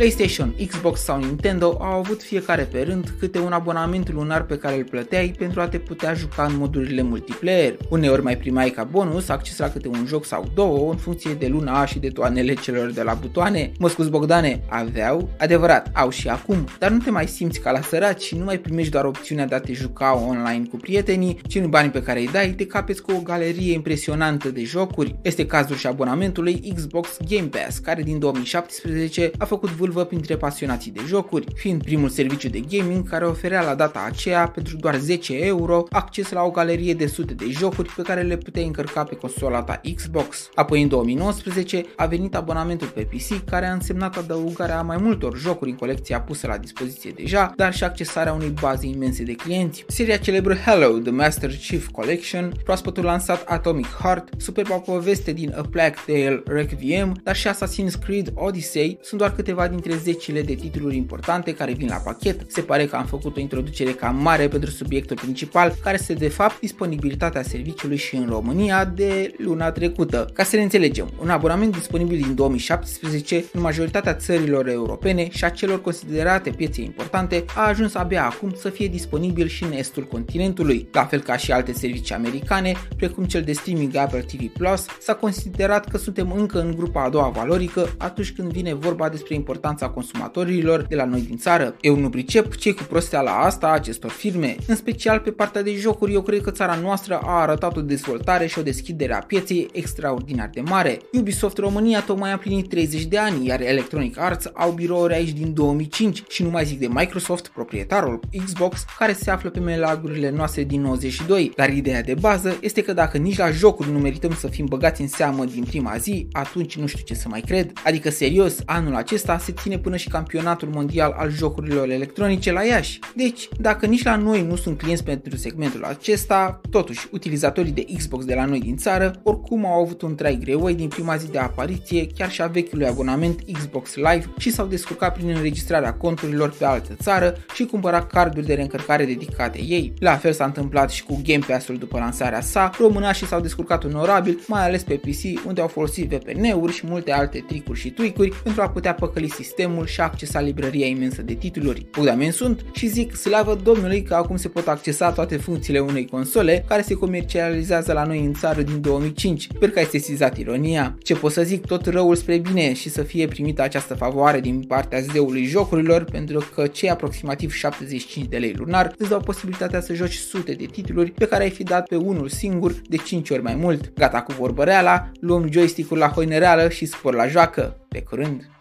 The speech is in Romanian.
PlayStation, Xbox sau Nintendo au avut fiecare pe rând câte un abonament lunar pe care îl plăteai pentru a te putea juca în modurile multiplayer. Uneori mai primeai ca bonus acces la câte un joc sau două în funcție de luna și de toanele celor de la butoane. Mă scuz Bogdane, aveau? Adevărat, au și acum, dar nu te mai simți ca la săraci și nu mai primești doar opțiunea de a te juca online cu prietenii, ci în banii pe care îi dai te capeți cu o galerie impresionantă de jocuri. Este cazul și abonamentului Xbox Game Pass, care din 2017 a făcut vâlvă printre pasionații de jocuri, fiind primul serviciu de gaming care oferea la data aceea pentru doar 10 euro acces la o galerie de sute de jocuri pe care le puteai încărca pe consola ta Xbox. Apoi în 2019 a venit abonamentul pe PC care a însemnat adăugarea a mai multor jocuri în colecția pusă la dispoziție deja, dar și accesarea unei baze imense de clienți. Seria celebră Hello, The Master Chief Collection, proaspătul lansat Atomic Heart, superba poveste din A Plague Tale Requiem, dar și Assassin's Creed Odyssey sunt doar câteva dintre zecile de titluri importante care vin la pachet. Se pare că am făcut o introducere cam mare pentru subiectul principal, care este de fapt disponibilitatea serviciului și în România de luna trecută. Ca să ne înțelegem, un abonament disponibil din 2017 în majoritatea țărilor europene și a celor considerate piețe importante a ajuns abia acum să fie disponibil și în estul continentului. La fel ca și alte servicii americane, precum cel de streaming Apple TV Plus, s-a considerat că suntem încă în grupa a doua valorică atunci când vine vorba despre importanța consumatorilor de la noi din țară. Eu nu pricep ce cu la asta a acestor firme. În special pe partea de jocuri, eu cred că țara noastră a arătat o dezvoltare și o deschidere a pieței extraordinar de mare. Ubisoft România tocmai a plinit 30 de ani, iar Electronic Arts au birouri aici din 2005 și nu mai zic de Microsoft, proprietarul Xbox, care se află pe melagurile noastre din 92. Dar ideea de bază este că dacă nici la jocuri nu merităm să fim băgați în seamă din prima zi, atunci nu știu ce să mai cred. Adică serios, anul acesta se ține până și campionatul mondial al jocurilor electronice la Iași. Deci, dacă nici la noi nu sunt clienți pentru segmentul acesta, totuși, utilizatorii de Xbox de la noi din țară oricum au avut un trai greoi din prima zi de apariție chiar și a vechiului abonament Xbox Live și s-au descurcat prin înregistrarea conturilor pe altă țară și cumpăra carduri de reîncărcare dedicate ei. La fel s-a întâmplat și cu Game Pass-ul după lansarea sa, românașii s-au descurcat onorabil, mai ales pe PC, unde au folosit VPN-uri și multe alte tricuri și tweak-uri pentru a putea păcăli sistemul și a accesa librăria imensă de titluri. Bogdamen sunt și zic slavă Domnului că acum se pot accesa toate funcțiile unei console care se comercializează la noi în țară din 2005. Sper că ați sesizat ironia. Ce pot să zic, tot răul spre bine și să fie primită această favoare din partea zeului jocurilor pentru că cei aproximativ 75 de lei lunar îți dau posibilitatea să joci sute de titluri pe care ai fi dat pe unul singur de 5 ori mai mult. Gata cu vorbăreala, luăm joystick-ul la hoinereală și spor la joacă. Pe curând!